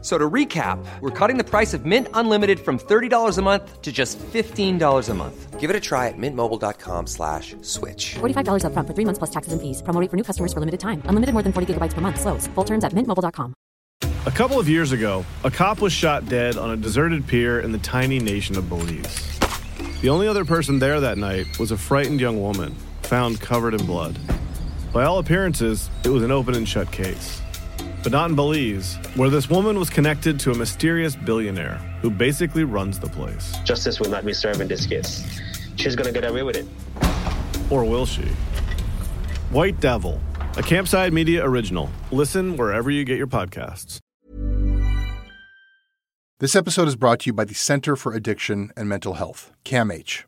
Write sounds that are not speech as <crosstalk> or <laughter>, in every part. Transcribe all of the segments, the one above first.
F- So to recap, we're cutting the price of Mint Unlimited from $30 a month to just $15 a month. Give it a try at mintmobile.com slash switch. $45 upfront for three months plus taxes and fees. Promo rate for new customers for limited time. Unlimited more than 40 gigabytes per month. Slows. Full terms at mintmobile.com. A couple of years ago, a cop was shot dead on a deserted pier in the tiny nation of Belize. The only other person there that night was a frightened young woman, found covered in blood. By all appearances, it was an open and shut case. But not in Belize, where this woman was connected to a mysterious billionaire who basically runs the place. Justice will not be served in this case. She's gonna get away with it. Or will she? White Devil, a Campside Media original. Listen wherever you get your podcasts. This episode is brought to you by the Center for Addiction and Mental Health, CAMH.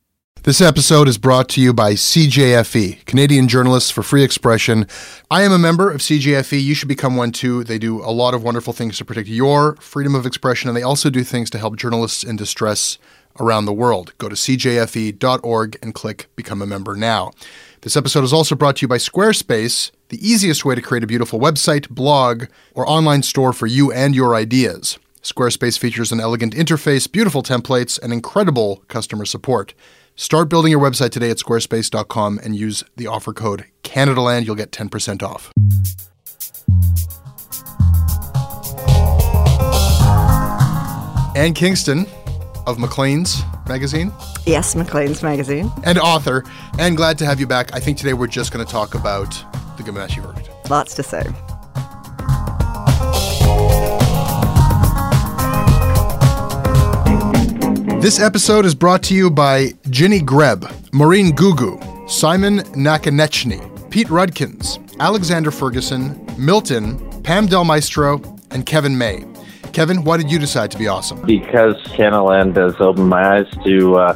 This episode is brought to you by CJFE, Canadian Journalists for Free Expression. I am a member of CJFE. You should become one too. They do a lot of wonderful things to protect your freedom of expression, and they also do things to help journalists in distress around the world. Go to cjfe.org and click Become a Member Now. This episode is also brought to you by Squarespace, the easiest way to create a beautiful website, blog, or online store for you and your ideas. Squarespace features an elegant interface, beautiful templates, and incredible customer support. Start building your website today at squarespace.com and use the offer code CanadaLand. You'll get 10% off. Ann Kingston of Maclean's magazine Yes, Maclean's magazine. and author, and glad to have you back. I think today we're just going to talk about the Ghomeshi verdict. Lots to say. This episode is brought to you by Ginny Greb, Maureen Gugu, Simon Nakanechny, Pete Rudkins, Alexander Ferguson, Milton, Pam Del Maestro, and Kevin May. Kevin, why did you decide to be awesome? because Canaland has opened my eyes to uh,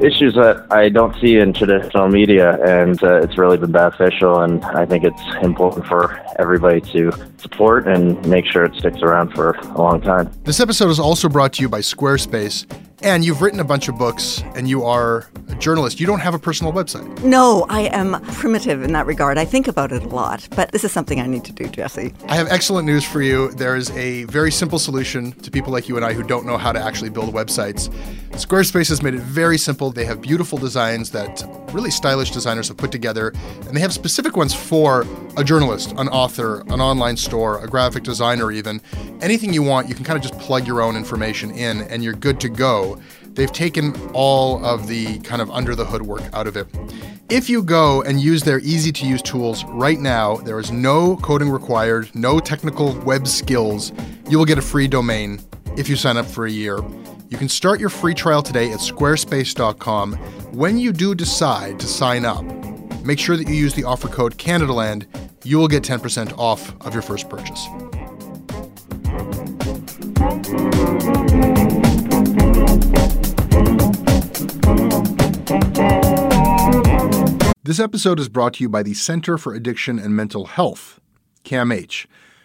issues that I don't see in traditional media, and uh, it's really been beneficial. And I think it's important for everybody to support and make sure it sticks around for a long time. This episode is also brought to you by Squarespace. And you've written a bunch of books, and you are a journalist. You don't have a personal website. No, I am primitive in that regard. I think about it a lot, but this is something I need to do, Jesse. I have excellent news for you. There is a very simple solution to people like you and I who don't know how to actually build websites. Squarespace has made it very simple. They have beautiful designs that really stylish designers have put together, and they have specific ones for a journalist, an author, an online store, a graphic designer, even. Anything you want, you can kind of just plug your own information in, and you're good to go. They've taken all of the kind of under the hood work out of it. If you go and use their easy to use tools right now, there is no coding required, no technical web skills. You will get a free domain if you sign up for a year. You can start your free trial today at squarespace.com. When you do decide to sign up, make sure that you use the offer code CanadaLand. You will get 10% off of your first purchase. This episode is brought to you by the Center for Addiction and Mental Health. CAMH.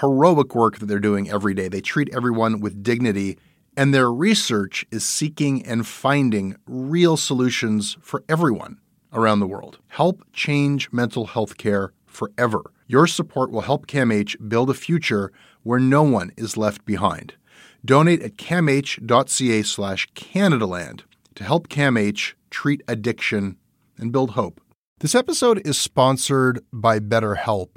heroic work that they're doing every day. They treat everyone with dignity, and their research is seeking and finding real solutions for everyone around the world. Help change mental health care forever. Your support will help CAMH build a future where no one is left behind. Donate at camh.ca slash Canadaland to help CAMH treat addiction and build hope. This episode is sponsored by BetterHelp.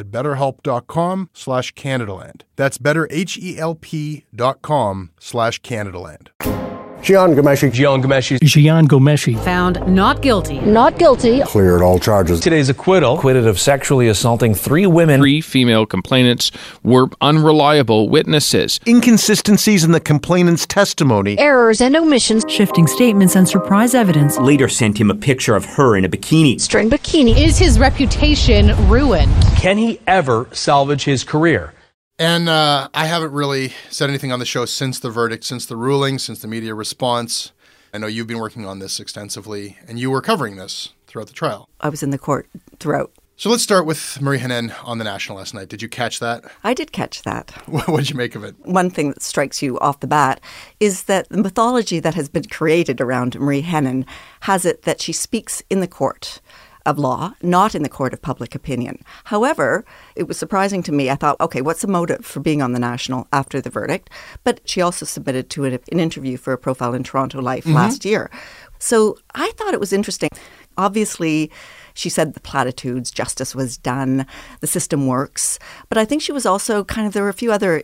at betterhelp.com slash Canadaland. That's betterhelp.com slash Canadaland. Jian Ghomeshi. Jian Ghomeshi. Jian Ghomeshi. Found not guilty. Not guilty. Cleared all charges. Today's acquittal. Acquitted of sexually assaulting three women. Three female complainants were unreliable witnesses. Inconsistencies in the complainant's testimony. Errors and omissions. Shifting statements and surprise evidence. Later sent him a picture of her in a bikini. String bikini. Is his reputation ruined? Can he ever salvage his career? And uh, I haven't really said anything on the show since the verdict, since the ruling, since the media response. I know you've been working on this extensively, and you were covering this throughout the trial. I was in the court throughout. So let's start with Marie Henein on the National last night. Did you catch that? I did catch that. <laughs> what did you make of it? One thing that strikes you off the bat is that the mythology that has been created around Marie Henein has it that she speaks in the court of law, not in the court of public opinion. However, it was surprising to me. I thought, okay, what's the motive for being on the National after the verdict? But she also submitted to it an interview for a profile in Toronto Life mm-hmm. last year. So I thought it was interesting. Obviously, she said the platitudes, justice was done, the system works. But I think she was also kind of, there were a few other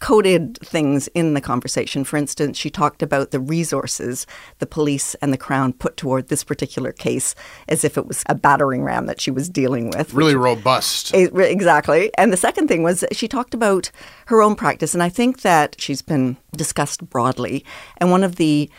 coded things in the conversation. For instance, she talked about the resources the police and the Crown put toward this particular case as if it was a battering ram that she was dealing with. Really robust. Exactly. And the second thing was she talked about her own practice. And I think that she's been discussed broadly. And one of the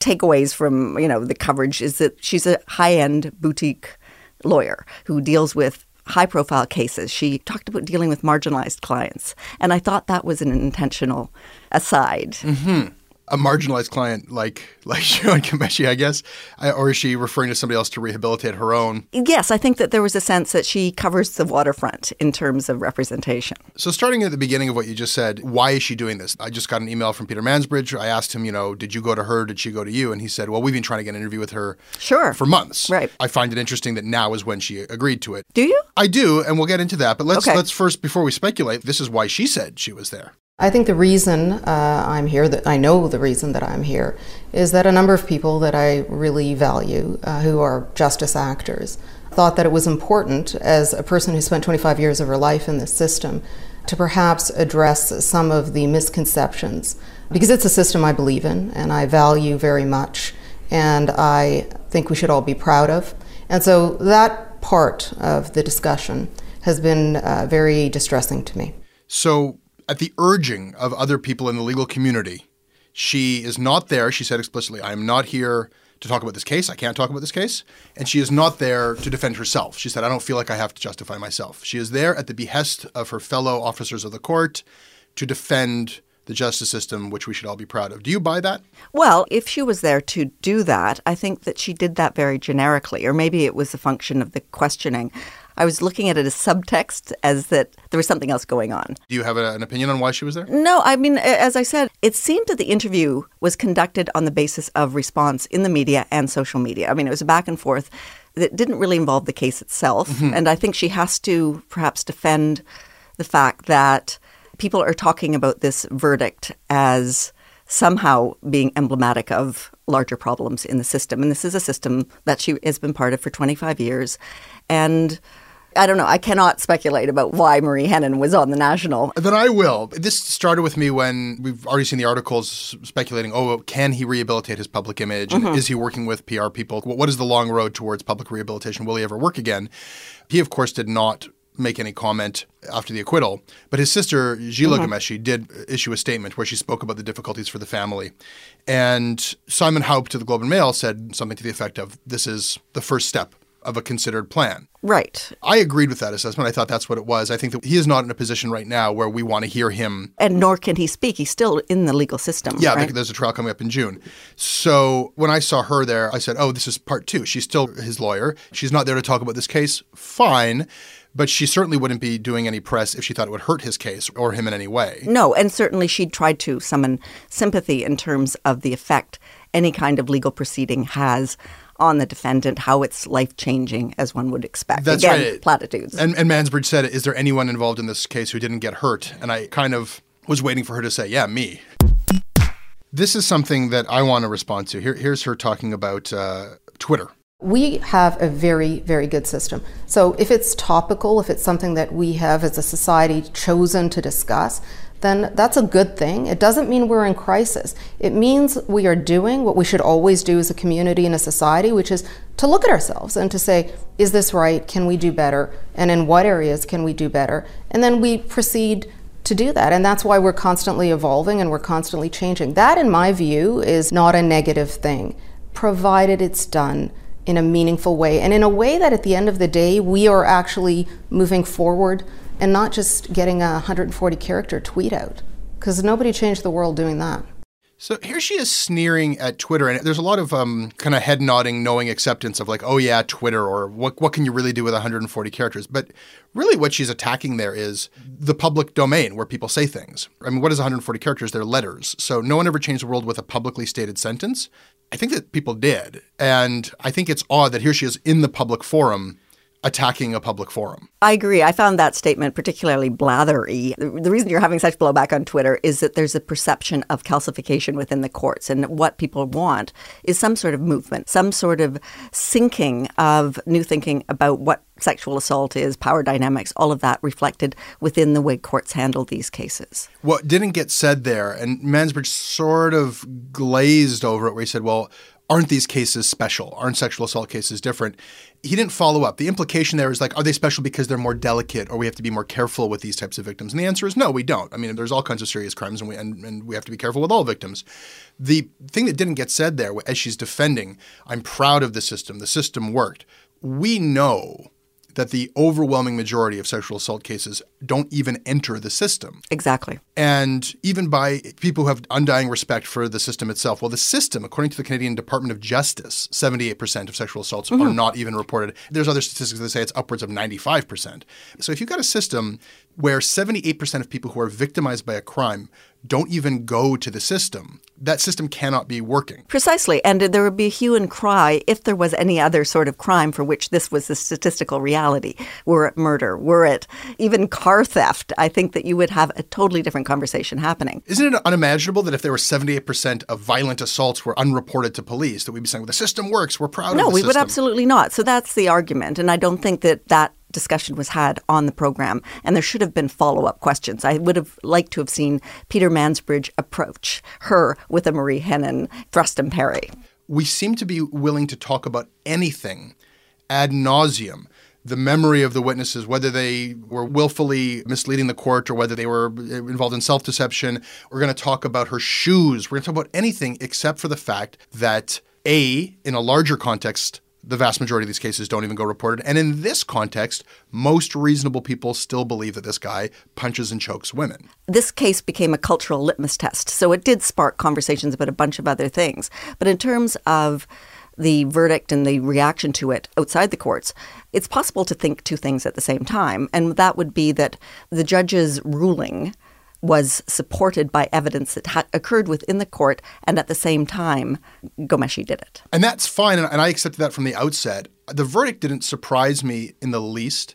takeaways from you know the coverage is that she's a high-end boutique lawyer who deals with high profile cases. She talked about dealing with marginalized clients. And I thought that was an intentional aside. Mm-hmm a marginalized client like <laughs> like Jian Ghomeshi, I guess, or is she referring to somebody else to rehabilitate her own? Yes, I think that there was a sense that she covers the waterfront in terms of representation. So, starting at the beginning of what you just said, why is she doing this? I just got an email from Peter Mansbridge. I asked him, you know, did you go to her? Did she go to you? And he said, well, we've been trying to get an interview with her sure. for months. Right. I find it interesting that now is when she agreed to it. Do you? I do, and we'll get into that. But let's okay. let's first, before we speculate, this is why she said she was there. I think the reason uh, I'm here, that I know the reason that I'm here, is that a number of people that I really value, uh, who are justice actors, thought that it was important, as a person who spent 25 years of her life in this system, to perhaps address some of the misconceptions. Because it's a system I believe in and I value very much, and I think we should all be proud of. And so that part of the discussion has been uh, very distressing to me. So, at the urging of other people in the legal community. She is not there. She said explicitly, I am not here to talk about this case. I can't talk about this case. And she is not there to defend herself. She said, I don't feel like I have to justify myself. She is there at the behest of her fellow officers of the court to defend the justice system, which we should all be proud of. Do you buy that? Well, if she was there to do that, I think that she did that very generically, or maybe it was a function of the questioning. I was looking at it as subtext, as that there was something else going on. Do you have a, an opinion on why she was there? No, I mean, as I said, it seemed that the interview was conducted on the basis of response in the media and social media. I mean, it was a back and forth that didn't really involve the case itself. Mm-hmm. And I think she has to perhaps defend the fact that people are talking about this verdict as somehow being emblematic of larger problems in the system. And this is a system that she has been part of for 25 years. And I don't know. I cannot speculate about why Marie Henein was on the National. Then I will. This started with me when we've already seen the articles speculating oh, can he rehabilitate his public image? And Mhm. is he working with PR people? What is the long road towards public rehabilitation? Will he ever work again? He, of course, did not make any comment after the acquittal, but his sister, Gila Mhm. Ghomeshi, did issue a statement where she spoke about the difficulties for the family. And Simon Houpt to the Globe and Mail said something to the effect of this is the first step of a considered plan. Right. I agreed with that assessment. I thought that's what it was. I think that he is not in a position right now where we want to hear him. And nor can he speak. He's still in the legal system. Yeah, right? there's a trial coming up in June. So when I saw her there, I said, oh, this is part two. She's still his lawyer. She's not there to talk about this case. Fine. But she certainly wouldn't be doing any press if she thought it would hurt his case or him in any way. No, and certainly she'd tried to summon sympathy in terms of the effect any kind of legal proceeding has on the defendant, how it's life changing, as one would expect. That's Again, right. platitudes. And, and Mansbridge said, is there anyone involved in this case who didn't get hurt? And I kind of was waiting for her to say, yeah, me. This is something that I want to respond to. Here, here's her talking about uh, Twitter. We have a very, very good system. So if it's topical, if it's something that we have as a society chosen to discuss, then that's a good thing. It doesn't mean we're in crisis. It means we are doing what we should always do as a community and a society, which is to look at ourselves and to say, is this right? Can we do better? And in what areas can we do better? And then we proceed to do that. And that's why we're constantly evolving and we're constantly changing. That, in my view, is not a negative thing, provided it's done in a meaningful way and in a way that at the end of the day we are actually moving forward and not just getting a 140 character tweet out because nobody changed the world doing that. So here she is sneering at Twitter, and there's a lot of um, kind of head nodding, knowing acceptance of like, oh yeah, Twitter, or what what can you really do with 140 characters? But really, what she's attacking there is the public domain where people say things. I mean, what is 140 characters? They're letters. So no one ever changed the world with a publicly stated sentence. I think that people did, and I think it's odd that here she is in the public forum attacking a public forum. I agree. I found that statement particularly blathery. The reason you're having such blowback on Twitter is that there's a perception of calcification within the courts. And what people want is some sort of movement, some sort of sinking of new thinking about what sexual assault is, power dynamics, all of that reflected within the way courts handle these cases. What didn't get said there, and Mansbridge sort of glazed over it, where he said, well, aren't these cases special? Aren't sexual assault cases different? He didn't follow up. The implication there is like, are they special because they're more delicate or we have to be more careful with these types of victims? And the answer is no, we don't. I mean, there's all kinds of serious crimes and we, and, and we have to be careful with all victims. The thing that didn't get said there, as she's defending, I'm proud of the system, the system worked. We know that the overwhelming majority of sexual assault cases don't even enter the system. Exactly. And even by people who have undying respect for the system itself. Well, the system, according to the Canadian Department of Justice, 78% of sexual assaults are Mhm. not even reported. There's other statistics that say it's upwards of 95%. So if you've got a system where 78% of people who are victimized by a crime don't even go to the system, that system cannot be working. Precisely. And there would be a hue and cry if there was any other sort of crime for which this was the statistical reality. Were it murder, were it even car theft, I think that you would have a totally different conversation happening. Isn't it unimaginable that if there were 78% of violent assaults were unreported to police, that we'd be saying, well, the system works, we're proud no, of the system. No, we system? would absolutely not. So that's the argument. And I don't think that that discussion was had on the program. And there should have been follow up questions. I would have liked to have seen Peter Mansbridge approach her with a Marie Henein thrust and parry. we seem to be willing to talk about anything ad nauseum. The memory of the witnesses, whether they were willfully misleading the court or whether they were uh, involved in self deception. We're going to talk about her shoes. We're going to talk about anything except for the fact that, A, in a larger context, the vast majority of these cases don't even go reported. And in this context, most reasonable people still believe that this guy punches and chokes women. This case became a cultural litmus test. So it did spark conversations about a bunch of other things. But in terms of the verdict and the reaction to it outside the courts, it's possible to think two things at the same time. And that would be that the judge's ruling was supported by evidence that ha- occurred within the court, and at the same time, Ghomeshi did it. And that's fine, and I accepted that from the outset. The verdict didn't surprise me in the least,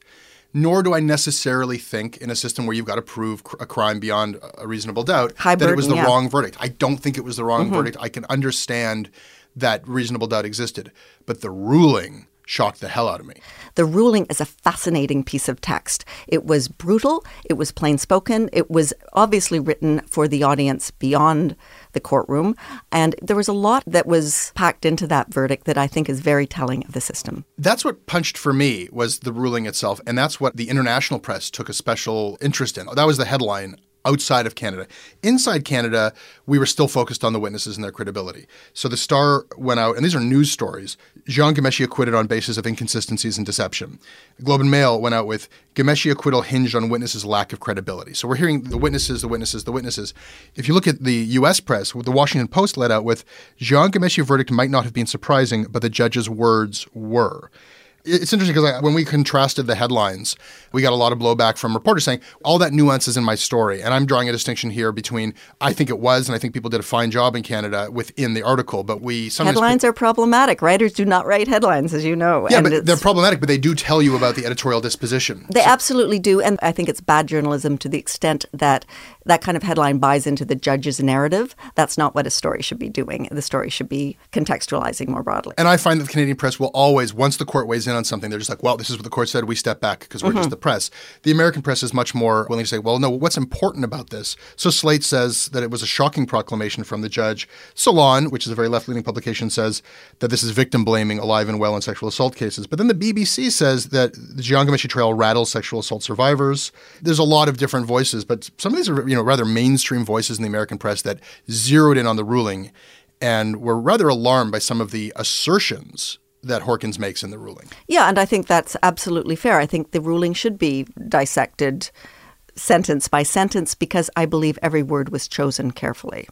nor do I necessarily think in a system where you've got to prove cr- a crime beyond a reasonable doubt High that it was the yeah. wrong verdict. I don't think it was the wrong Mhm. verdict. I can understand that reasonable doubt existed, but the ruling shocked the hell out of me. The ruling is a fascinating piece of text. It was brutal, it was plain spoken, it was obviously written for the audience beyond the courtroom, and there was a lot that was packed into that verdict that I think is very telling of the system. That's what punched for me was the ruling itself, and that's what the international press took a special interest in. That was the headline outside of Canada. Inside Canada, we were still focused on the witnesses and their credibility. So the Star went out, and these are news stories. Jian Ghomeshi acquitted on basis of inconsistencies and deception. Globe and Mail went out with Ghomeshi acquittal hinged on witnesses' lack of credibility. So we're hearing the witnesses, the witnesses, the witnesses. If you look at the U.S. press, the Washington Post led out with Jian Ghomeshi verdict might not have been surprising, but the judge's words were. It's interesting because when we contrasted the headlines, we got a lot of blowback from reporters saying all that nuance is in my story. And I'm drawing a distinction here between I think it was, and I think people did a fine job in Canada within the article, but we sometimes. Headlines are problematic. Writers do not write headlines, as you know. yeah, but they're problematic, but they do tell you about the editorial disposition. They absolutely do. And I think it's bad journalism to the extent that that kind of headline buys into the judge's narrative. That's not what a story should be doing. The story should be contextualizing more broadly. And I find that the Canadian press will always, once the court weighs in on something, they're just like, well, this is what the court said. We step back because we're just Mhm. the press. The American press is much more willing to say, well, no, what's important about this? So Slate says that it was a shocking proclamation from the judge. Salon, which is a very left leaning publication, says that this is victim blaming alive and well in sexual assault cases. But then the BBC says that the Jian Ghomeshi trial rattles sexual assault survivors. There's a lot of different voices, but some of these are you know rather mainstream voices in the American press that zeroed in on the ruling and were rather alarmed by some of the assertions that Horkins makes in the ruling. Yeah, and I think that's absolutely fair. I think the ruling should be dissected sentence by sentence because I believe every word was chosen carefully.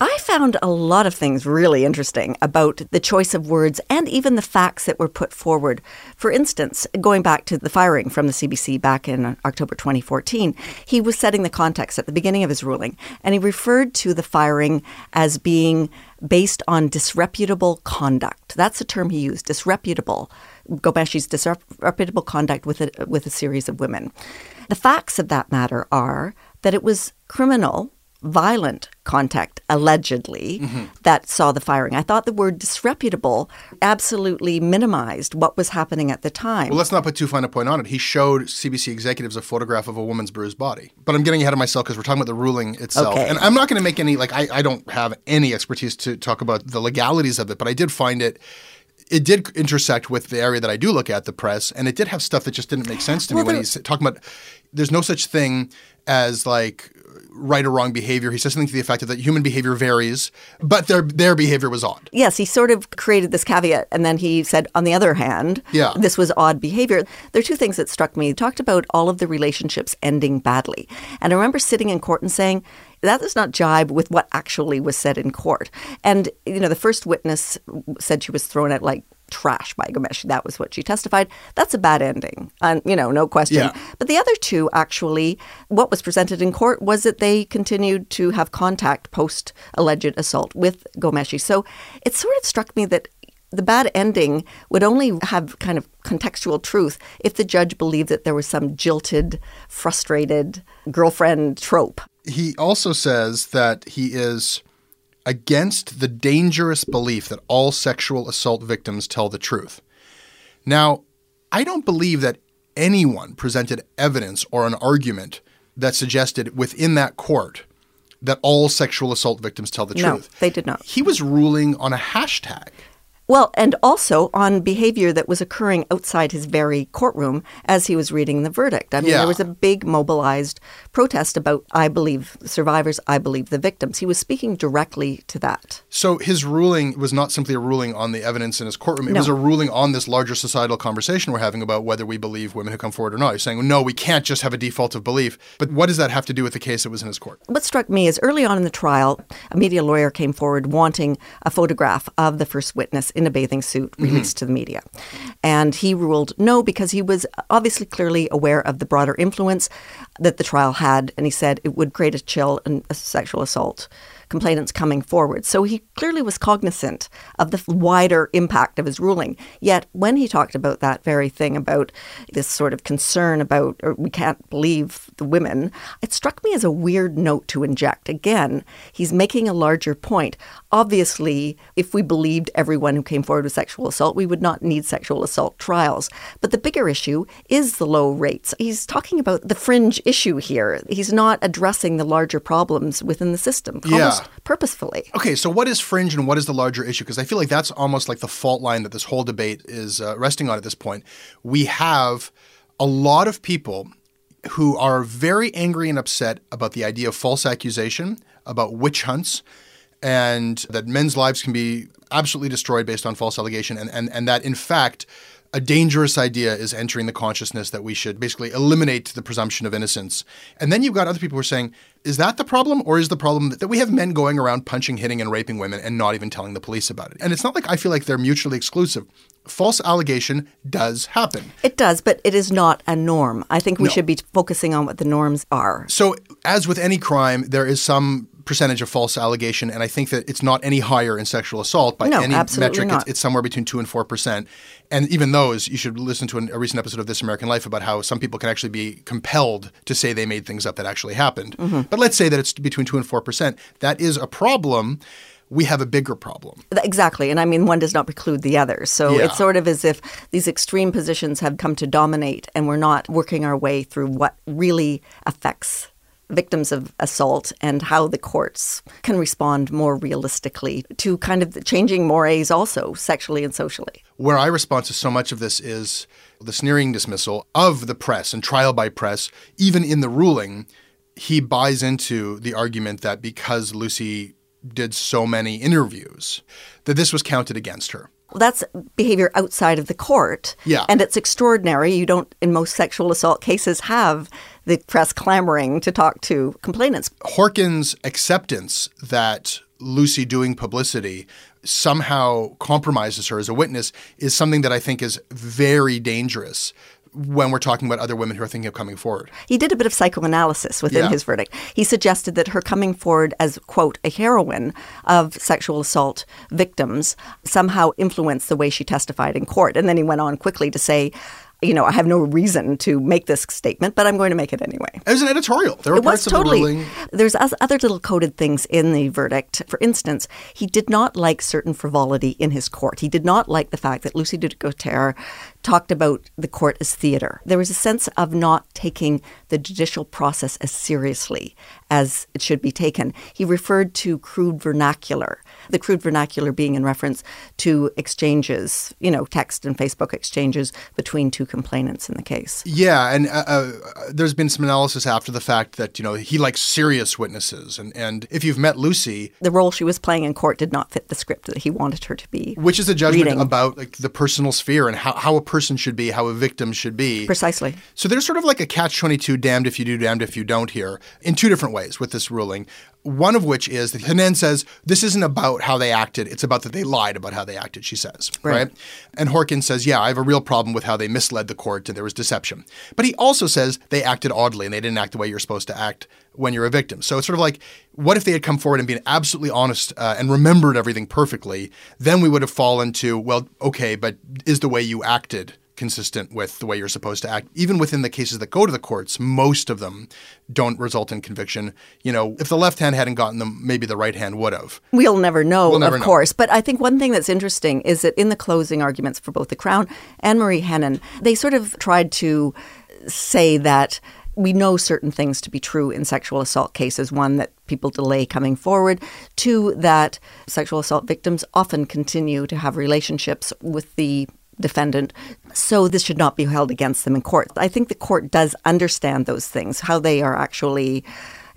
I found a lot of things really interesting about the choice of words and even the facts that were put forward. For instance, going back to the firing from the CBC back in October 2014, he was setting the context at the beginning of his ruling, and he referred to the firing as being based on disreputable conduct. That's the term he used, disreputable. Ghomeshi's disreputable conduct with a, with a series of women. The facts of that matter are that it was criminal violent contact, allegedly, mm-hmm. that saw the firing. I thought the word disreputable absolutely minimized what was happening at the time. Well, let's not put too fine a point on it. He showed CBC executives a photograph of a woman's bruised body. But I'm getting ahead of myself because we're talking about the ruling itself. Okay. And I'm not going to make any, like, I, I don't have any expertise to talk about the legalities of it, but I did find it. It did intersect with the area that I do look at, the press, and it did have stuff that just didn't make sense to Well, me when he's talking about there's no such thing as like right or wrong behavior. He says something to the effect of that human behavior varies, but their their behavior was odd. Yes, he sort of created this caveat, and then he said, on the other hand, Yeah. this was odd behavior. There are two things that struck me. He talked about all of the relationships ending badly. And I remember sitting in court and saying, that does not jibe with what actually was said in court. And, you know, the first witness said she was thrown at like trash by Gomesh. That was what she testified. That's a bad ending, and you know, no question. Yeah. But the other two, actually, what was presented in court was that they continued to have contact post alleged assault with Ghomeshi. So it sort of struck me that the bad ending would only have kind of contextual truth if the judge believed that there was some jilted, frustrated girlfriend trope. He also says that he is against the dangerous belief that all sexual assault victims tell the truth. Now, I don't believe that anyone presented evidence or an argument that suggested within that court that all sexual assault victims tell the No, truth. they did not. He was ruling on a hashtag. Well, and also on behavior that was occurring outside his very courtroom as he was reading the verdict. I mean, Yeah. there was a big mobilized protest about, I believe the survivors, I believe the victims. He was speaking directly to that. So his ruling was not simply a ruling on the evidence in his courtroom. It No. was a ruling on this larger societal conversation we're having about whether we believe women who come forward or not. He's saying, no, we can't just have a default of belief. But what does that have to do with the case that was in his court? What struck me is early on in the trial, a media lawyer came forward wanting a photograph of the first witness in a bathing suit mm-hmm. released to the media. And he ruled no because he was obviously clearly aware of the broader influence that the trial had. And he said it would create a chill and a sexual assault complainants coming forward. So he clearly was cognizant of the wider impact of his ruling. Yet when he talked about that very thing about this sort of concern about or we can't believe the women, it struck me as a weird note to inject. Again, he's making a larger point. Obviously, if we believed everyone who came forward with sexual assault, we would not need sexual assault trials. But the bigger issue is the low rates. He's talking about the fringe issue here. He's not addressing the larger problems within the system. Yeah. Purposefully. Okay, so what is fringe and what is the larger issue? Because I feel like that's almost like the fault line that this whole debate is uh, resting on at this point. We have a lot of people who are very angry and upset about the idea of false accusation, about witch hunts, and that men's lives can be absolutely destroyed based on false allegation, and, and, and that in fact, a dangerous idea is entering the consciousness that we should basically eliminate the presumption of innocence. And then you've got other people who are saying, is that the problem? Or is the problem that we have men going around punching, hitting, and raping women and not even telling the police about it? And it's not like I feel like they're mutually exclusive. False allegation does happen. It does, but it is not a norm. I think we No. should be focusing on what the norms are. So, as with any crime, there is some percentage of false allegation, and I think that it's not any higher in sexual assault by No, any metric. It's, it's somewhere between two and four percent. And even those, you should listen to an, a recent episode of This American Life about how some people can actually be compelled to say they made things up that actually happened. Mhm. But let's say that it's between two and four percent. That is a problem. We have a bigger problem. Exactly. And I mean, one does not preclude the other. So Yeah. it's sort of as if these extreme positions have come to dominate and we're not working our way through what really affects victims of assault and how the courts can respond more realistically to kind of the changing mores also sexually and socially. Where I respond to so much of this is the sneering dismissal of the press and trial by press, even in the ruling, he buys into the argument that because Lucy did so many interviews, that this was counted against her. Well, that's behavior outside of the court. Yeah. And it's extraordinary. You don't, in most sexual assault cases, have the press clamoring to talk to complainants. Horkin's acceptance that Lucy doing publicity somehow compromises her as a witness is something that I think is very dangerous when we're talking about other women who are thinking of coming forward. He did a bit of psychoanalysis within Yeah. his verdict. He suggested that her coming forward as, quote, a heroine of sexual assault victims somehow influenced the way she testified in court. And then he went on quickly to say, you know, I have no reason to make this statement, but I'm going to make it anyway. It was an editorial. There were it parts was of totally. the ruling. There's other little coded things in the verdict. For instance, he did not like certain frivolity in his court. He did not like the fact that Lucy DeCoutere talked about the court as theater. There was a sense of not taking the judicial process as seriously as it should be taken. He referred to crude vernacular, the crude vernacular being in reference to exchanges, you know, text and Facebook exchanges between two complainants in the case. Yeah, and uh, uh, there's been some analysis after the fact that you know he likes serious witnesses, and and if you've met Lucy, the role she was playing in court did not fit the script that he wanted her to be. which is a judgment reading. about like the personal sphere and how, how a person should be, how a victim should be. Precisely. So there's sort of like a catch twenty two, damned if you do, damned if you don't here, in two different ways with this ruling. One of which is that Henein says this isn't about how they acted; it's about that they lied about how they acted. She says, Right. right? And Horkin says, yeah, I have a real problem with how they misled the court and there was deception. But he also says they acted oddly and they didn't act the way you're supposed to act when you're a victim. So it's sort of like, what if they had come forward and been absolutely honest uh, and remembered everything perfectly? Then we would have fallen to, well, okay, but is the way you acted consistent with the way you're supposed to act? Even within the cases that go to the courts, most of them don't result in conviction. You know, if the left hand hadn't gotten them, maybe the right hand would have. We'll never know, We'll never of know. course. But I think one thing that's interesting is that in the closing arguments for both the Crown and Marie Henein, they sort of tried to say that we know certain things to be true in sexual assault cases. One, that people delay coming forward. Two, that sexual assault victims often continue to have relationships with the defendant. So this should not be held against them in court. I think the court does understand those things. How they are actually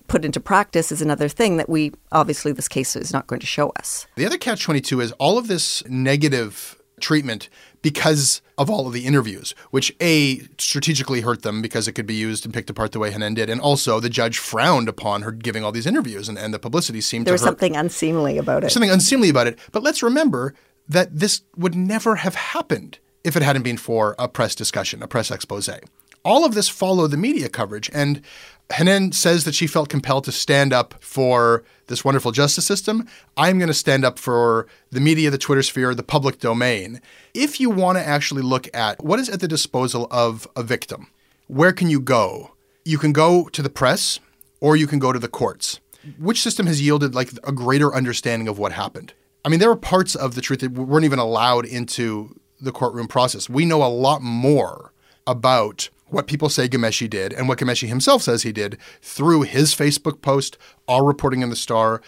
put into practice is another thing that we obviously this case is not going to show us. The other catch 22 is all of this negative treatment because of all of the interviews, which A, strategically hurt them because it could be used and picked apart the way Henein did. And also, the judge frowned upon her giving all these interviews, and, and the publicity seemed there to was her, something unseemly about it. Something unseemly about it. But let's remember that this would never have happened if it hadn't been for a press discussion, a press expose. All of this followed the media coverage. And Henein says that she felt compelled to stand up for this wonderful justice system. I'm going to stand up for the media, the Twitter sphere, the public domain. If you want to actually look at what is at the disposal of a victim, where can you go? You can go to the press or you can go to the courts. Which system has yielded like a greater understanding of what happened? I mean, there are parts of the truth that weren't even allowed into the courtroom process. We know a lot more about what people say Ghomeshi did and what Ghomeshi himself says he did through his Facebook post, our reporting in the Star,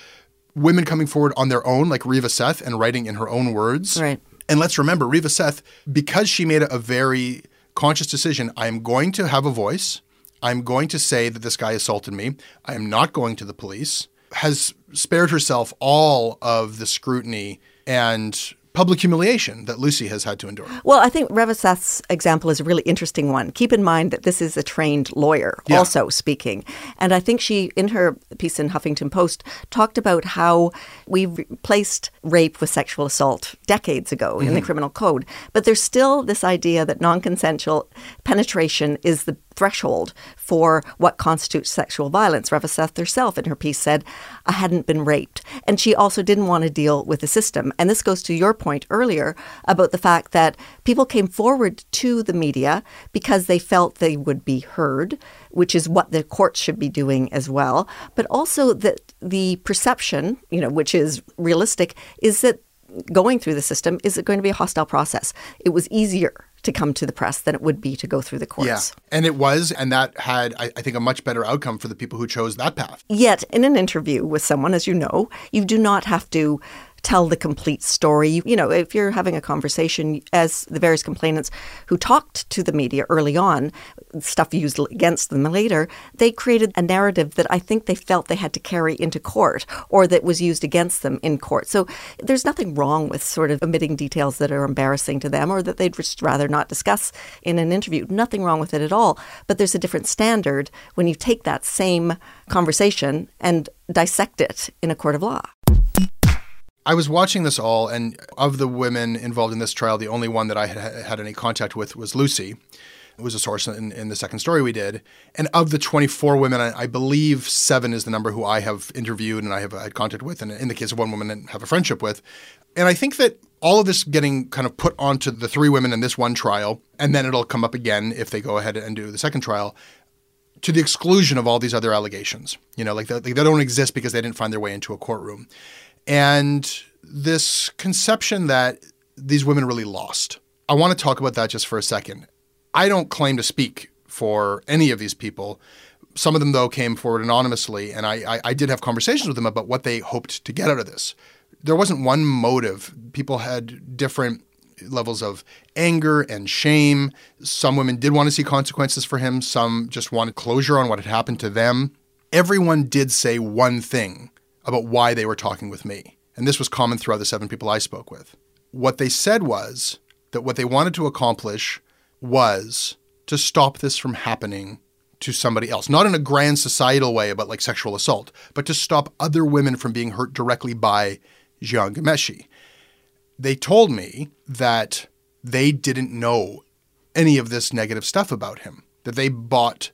women coming forward on their own, like Reva Seth, and writing in her own words. Right. And let's remember, Reva Seth, because she made a very conscious decision, I'm going to have a voice. I'm going to say that this guy assaulted me. I am not going to the police. Has spared herself all of the scrutiny and public humiliation that Lucy has had to endure. Well, I think Reva example is a really interesting one. Keep in mind that this is a trained lawyer Yeah. also speaking. And I think she, in her piece in Huffington Post, talked about how we replaced rape with sexual assault decades ago in the Mhm. criminal code. But there's still this idea that non consensual penetration is the threshold for what constitutes sexual violence. Reva Seth herself in her piece said, I hadn't been raped. And she also didn't want to deal with the system. And this goes to your point earlier about the fact that people came forward to the media because they felt they would be heard, which is what the courts should be doing as well. But also that the perception, you know, which is realistic, is that going through the system is it going to be a hostile process. It was easier to come to the press than it would be to go through the courts. Yeah. And it was, and that had, I, I think, a much better outcome for the people who chose that path. Yet, in an interview with someone, as you know, you do not have to tell the complete story. You, know, if you're having a conversation, as the various complainants who talked to the media early on, stuff used against them later, they created a narrative that I think they felt they had to carry into court or that was used against them in court. So there's nothing wrong with sort of omitting details that are embarrassing to them or that they'd just rather not discuss in an interview. Nothing wrong with it at all. But there's a different standard when you take that same conversation and dissect it in a court of law. I was watching this all, and of the women involved in this trial, the only one that I had had any contact with was Lucy. It was a source in, in the second story we did. And of the 24 women, I, I believe seven is the number who I have interviewed and I have had contact with, and in the case of one woman, I have a friendship with. And I think that all of this getting kind of put onto the three women in this one trial, and then it'll come up again if they go ahead and do the second trial, to the exclusion of all these other allegations. You know, like they, they don't exist because they didn't find their way into a courtroom. And this conception that these women really lost. I want to talk about that just for a second. I don't claim to speak for any of these people. Some of them, though, came forward anonymously, and I, I, I did have conversations with them about what they hoped to get out of this. There wasn't one motive. People had different levels of anger and shame. Some women did want to see consequences for him, some just wanted closure on what had happened to them. Everyone did say one thing about why they were talking with me. And this was common throughout the seven people I spoke with. What they said was that what they wanted to accomplish was to stop this from happening to somebody else. Not in a grand societal way about like sexual assault, but to stop other women from being hurt directly by Jian Ghomeshi. They told me that they didn't know any of this negative stuff about him, that they bought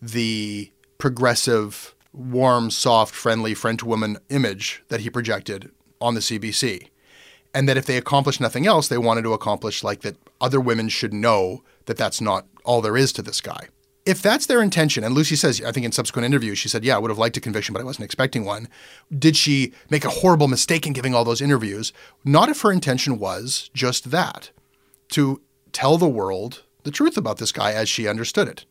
the progressive, warm, soft, friendly French woman image that he projected on the CBC. And that if they accomplished nothing else, they wanted to accomplish like that other women should know that that's not all there is to this guy. If that's their intention, and Lucy says, I think in subsequent interviews, she said, Yeah, I would have liked a conviction, but I wasn't expecting one. Did she make a horrible mistake in giving all those interviews? Not if her intention was just that to tell the world the truth about this guy as she understood it.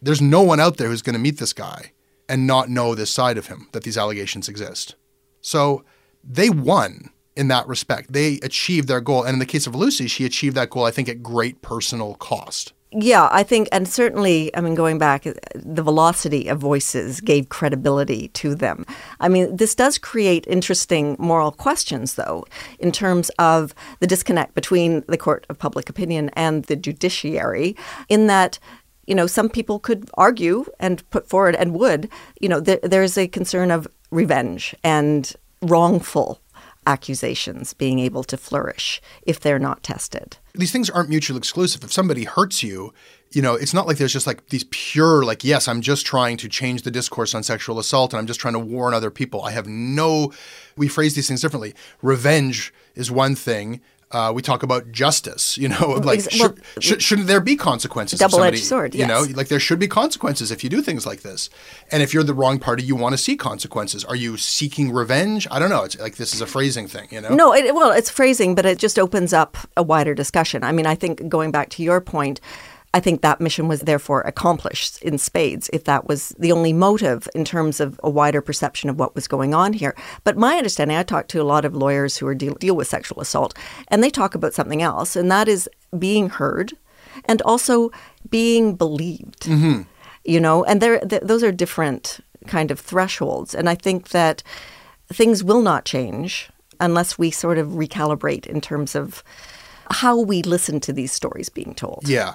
There's no one out there who's going to meet this guy and not know this side of him that these allegations exist. So they won in that respect. They achieved their goal. And in the case of Lucy, she achieved that goal, I think, at great personal cost. Yeah, I think, and certainly, I mean, going back, the velocity of voices gave credibility to them. I mean, this does create interesting moral questions, though, in terms of the disconnect between the court of public opinion and the judiciary, in that you know, some people could argue and put forward and would, you know, th- there's a concern of revenge and wrongful accusations being able to flourish if they're not tested. These things aren't mutually exclusive. If somebody hurts you, you know, it's not like there's just like these pure, like, yes, I'm just trying to change the discourse on sexual assault and I'm just trying to warn other people. I have no, we phrase these things differently. Revenge is one thing. Uh, we talk about justice, you know, <laughs> like well, should, should, not there be consequences? Double-edged sword, yes. You know, like there should be consequences if you do things like this. And if you're the wrong party, you want to see consequences. Are you seeking revenge? I don't know. It's like this is a phrasing thing, you know. No, it, well, it's phrasing, but it just opens up a wider discussion. I mean, I think going back to your point, I think that mission was therefore accomplished in spades if that was the only motive in terms of a wider perception of what was going on here. But my understanding, I talk to a lot of lawyers who are deal, deal with sexual assault, and they talk about something else, and that is being heard and also being believed. Mm-hmm. You know, and th- those are different kind of thresholds. And I think that things will not change unless we sort of recalibrate in terms of how we listen to these stories being told. Yeah.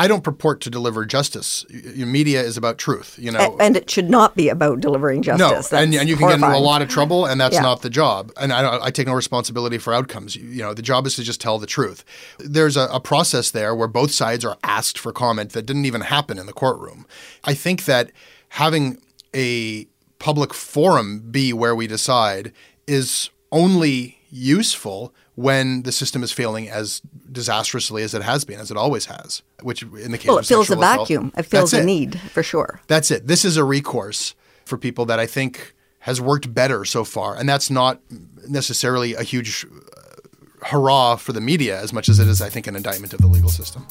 I don't purport to deliver justice. Media is about truth, you know. And it should not be about delivering justice. No, and, and you can horrifying. get into a lot of trouble, and that's Yeah. not the job. And I, I take no responsibility for outcomes. You, you know, the job is to just tell the truth. There's a, a process there where both sides are asked for comment that didn't even happen in the courtroom. I think that having a public forum be where we decide is only useful when the system is failing as disastrously as it has been, as it always has. Which, in the case Well, of it fills a vacuum. It fills a it. need for sure. That's it. This is a recourse for people that I think has worked better so far. And that's not necessarily a huge uh, hurrah for the media as much as it is, I think, an indictment of the legal system.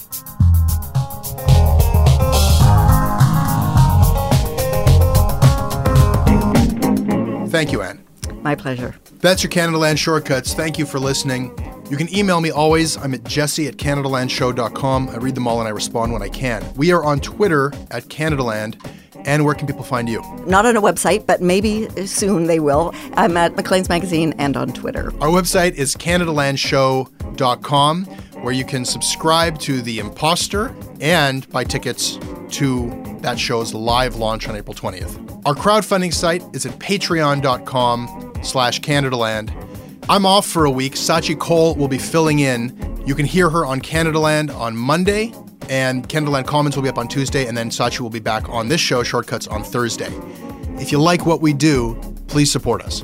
Thank you, Anne. My pleasure. That's your Canada Land Shortcuts. Thank you for listening. You can email me always. I'm at jesse at CanadaLandShow.com. I read them all and I respond when I can. We are on Twitter at CanadaLand. And where can people find you? Not on a website, but maybe soon they will. I'm at Maclean's Magazine and on Twitter. Our website is CanadaLandShow.com, where you can subscribe to The Imposter and buy tickets to that show's live launch on April 20th. Our crowdfunding site is at patreon.com slash CanadaLand. I'm off for a week. Sachi Cole will be filling in. You can hear her on Canadaland on Monday, and Canadaland Commons will be up on Tuesday, and then Sachi will be back on this show, Shortcuts, on Thursday. If you like what we do, please support us.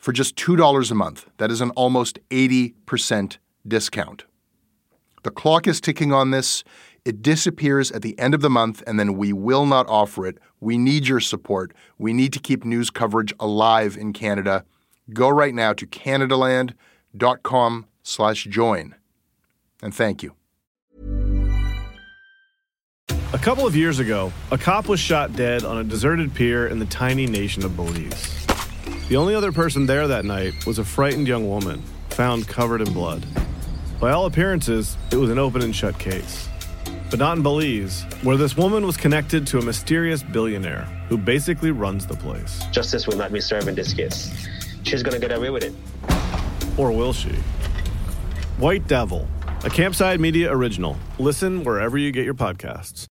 for just $2 a month. That is an almost 80% discount. The clock is ticking on this. It disappears at the end of the month, and then we will not offer it. We need your support. We need to keep news coverage alive in Canada. Go right now to canadaland.com slash join. And thank you. A couple of years ago, a cop was shot dead on a deserted pier in the tiny nation of Belize. The only other person there that night was a frightened young woman, found covered in blood. By all appearances, it was an open and shut case. But not in Belize, where this woman was connected to a mysterious billionaire who basically runs the place. Justice will not be served in this case. She's gonna get away with it. Or will she? White Devil, a Campside Media original. Listen wherever you get your podcasts.